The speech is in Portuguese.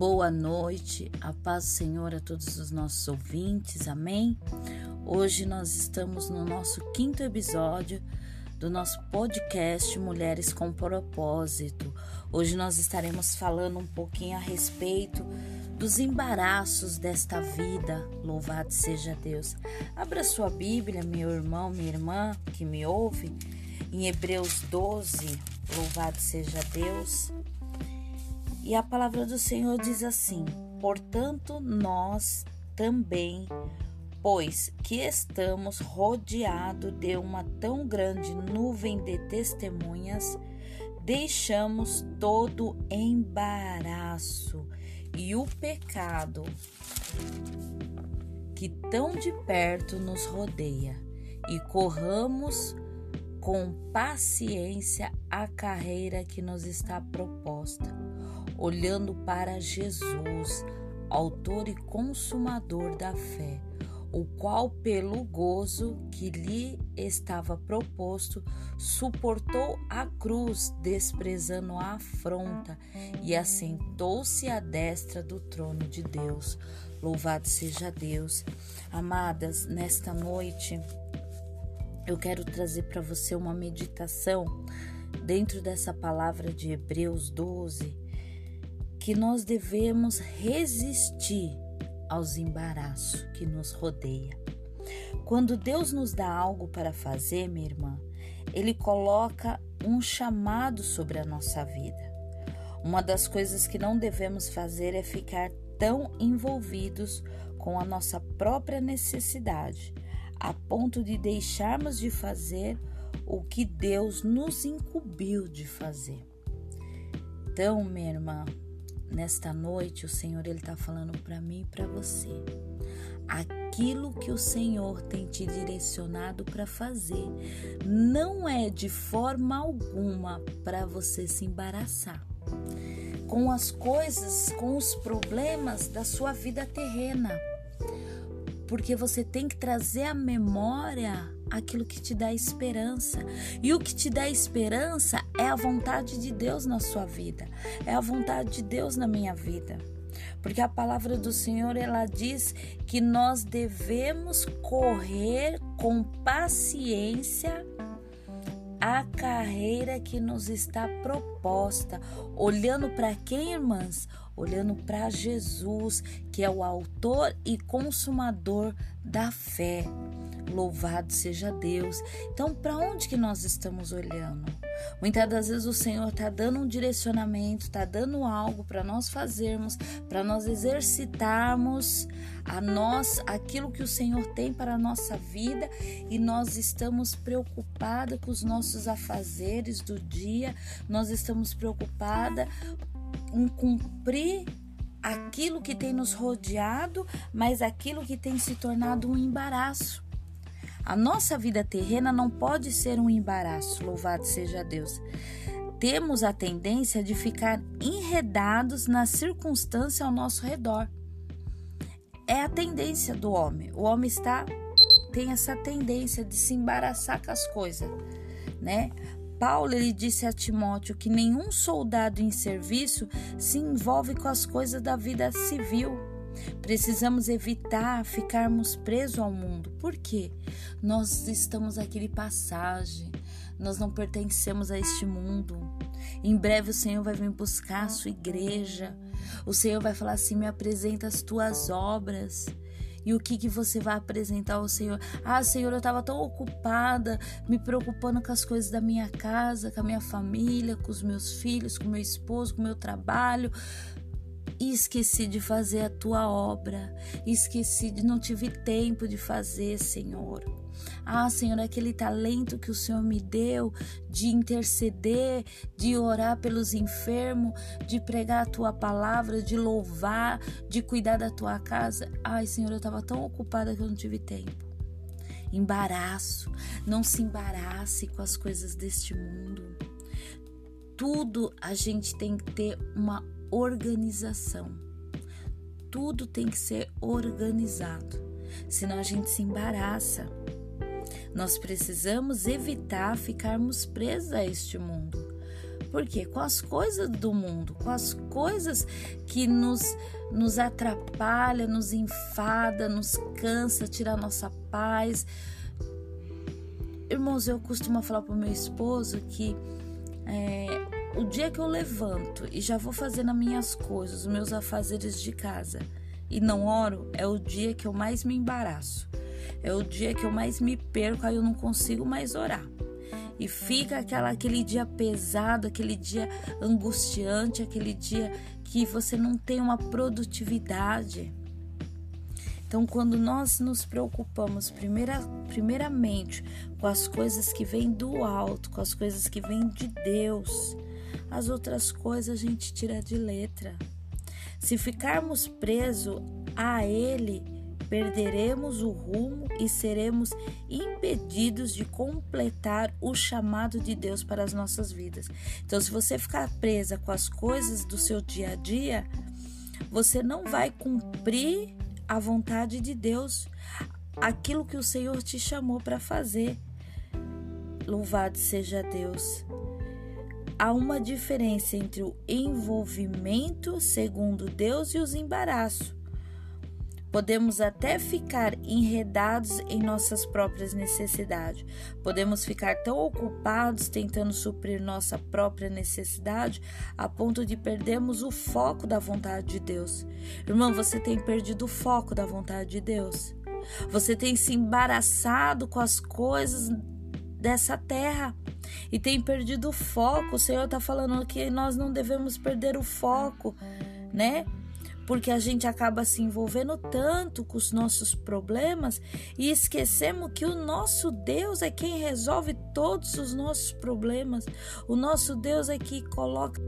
Boa noite, a paz do Senhor a todos os nossos ouvintes, amém? Hoje nós estamos no nosso quinto episódio do nosso podcast Mulheres com Propósito. Hoje nós estaremos falando um pouquinho a respeito dos embaraços desta vida. Louvado seja Deus. Abra sua Bíblia, meu irmão, minha irmã que me ouve, em Hebreus 12. Louvado seja Deus. E a palavra do Senhor diz assim: Portanto, nós também, pois que estamos rodeados de uma tão grande nuvem de testemunhas, deixamos todo embaraço e o pecado que tão de perto nos rodeia. E corramos com paciência a carreira que nos está proposta olhando para Jesus, autor e consumador da fé, o qual, pelo gozo que lhe estava proposto, suportou a cruz, desprezando a afronta, e assentou-se à destra do trono de Deus. Louvado seja Deus. Amadas, nesta noite eu quero trazer para você uma meditação dentro dessa palavra de Hebreus 12 que nós devemos resistir aos embaraços que nos rodeia. Quando Deus nos dá algo para fazer, minha irmã, ele coloca um chamado sobre a nossa vida. Uma das coisas que não devemos fazer é ficar tão envolvidos com a nossa própria necessidade, a ponto de deixarmos de fazer o que Deus nos incumbiu de fazer. Então, minha irmã, Nesta noite, o Senhor ele está falando para mim e para você. Aquilo que o Senhor tem te direcionado para fazer não é de forma alguma para você se embaraçar com as coisas, com os problemas da sua vida terrena. Porque você tem que trazer à memória aquilo que te dá esperança. E o que te dá esperança é a vontade de Deus na sua vida, é a vontade de Deus na minha vida. Porque a palavra do Senhor ela diz que nós devemos correr com paciência a carreira que nos está proposta, olhando para quem, irmãs? Olhando para Jesus, que é o autor e consumador da fé. Louvado seja Deus. Então, para onde que nós estamos olhando? Muitas das vezes o Senhor está dando um direcionamento, está dando algo para nós fazermos, para nós exercitarmos a nós aquilo que o Senhor tem para a nossa vida e nós estamos preocupados com os nossos afazeres do dia, nós estamos preocupadas em cumprir aquilo que tem nos rodeado, mas aquilo que tem se tornado um embaraço. A nossa vida terrena não pode ser um embaraço, louvado seja Deus. Temos a tendência de ficar enredados na circunstância ao nosso redor. É a tendência do homem. O homem está tem essa tendência de se embaraçar com as coisas, né? Paulo ele disse a Timóteo que nenhum soldado em serviço se envolve com as coisas da vida civil. Precisamos evitar ficarmos presos ao mundo. Por quê? Nós estamos aqui de passagem. Nós não pertencemos a este mundo. Em breve o Senhor vai vir buscar a sua igreja. O Senhor vai falar assim: me apresenta as tuas obras. E o que, que você vai apresentar ao Senhor? Ah, Senhor, eu estava tão ocupada, me preocupando com as coisas da minha casa, com a minha família, com os meus filhos, com o meu esposo, com o meu trabalho e esqueci de fazer a tua obra, esqueci de não tive tempo de fazer, Senhor. Ah, Senhor, aquele talento que o Senhor me deu de interceder, de orar pelos enfermos, de pregar a tua palavra, de louvar, de cuidar da tua casa. Ai, Senhor, eu estava tão ocupada que eu não tive tempo. Embaraço, não se embarace com as coisas deste mundo. Tudo a gente tem que ter uma organização. Tudo tem que ser organizado, senão a gente se embaraça. Nós precisamos evitar ficarmos presos a este mundo, Por quê? Com as coisas do mundo, com as coisas que nos, nos atrapalha, nos enfada, nos cansa, tira a nossa paz. Irmãos, eu costumo falar para o meu esposo que é, o dia que eu levanto e já vou fazendo as minhas coisas, os meus afazeres de casa e não oro, é o dia que eu mais me embaraço. É o dia que eu mais me perco, aí eu não consigo mais orar. E fica aquela, aquele dia pesado, aquele dia angustiante, aquele dia que você não tem uma produtividade. Então, quando nós nos preocupamos primeira, primeiramente com as coisas que vêm do alto, com as coisas que vêm de Deus, as outras coisas a gente tira de letra. Se ficarmos presos a Ele, perderemos o rumo e seremos impedidos de completar o chamado de Deus para as nossas vidas. Então, se você ficar presa com as coisas do seu dia a dia, você não vai cumprir a vontade de Deus, aquilo que o Senhor te chamou para fazer. Louvado seja Deus há uma diferença entre o envolvimento segundo Deus e os embaraços. Podemos até ficar enredados em nossas próprias necessidades. Podemos ficar tão ocupados tentando suprir nossa própria necessidade a ponto de perdermos o foco da vontade de Deus. Irmão, você tem perdido o foco da vontade de Deus. Você tem se embaraçado com as coisas dessa terra e tem perdido o foco. O Senhor está falando que nós não devemos perder o foco, né? Porque a gente acaba se envolvendo tanto com os nossos problemas e esquecemos que o nosso Deus é quem resolve todos os nossos problemas. O nosso Deus é que coloca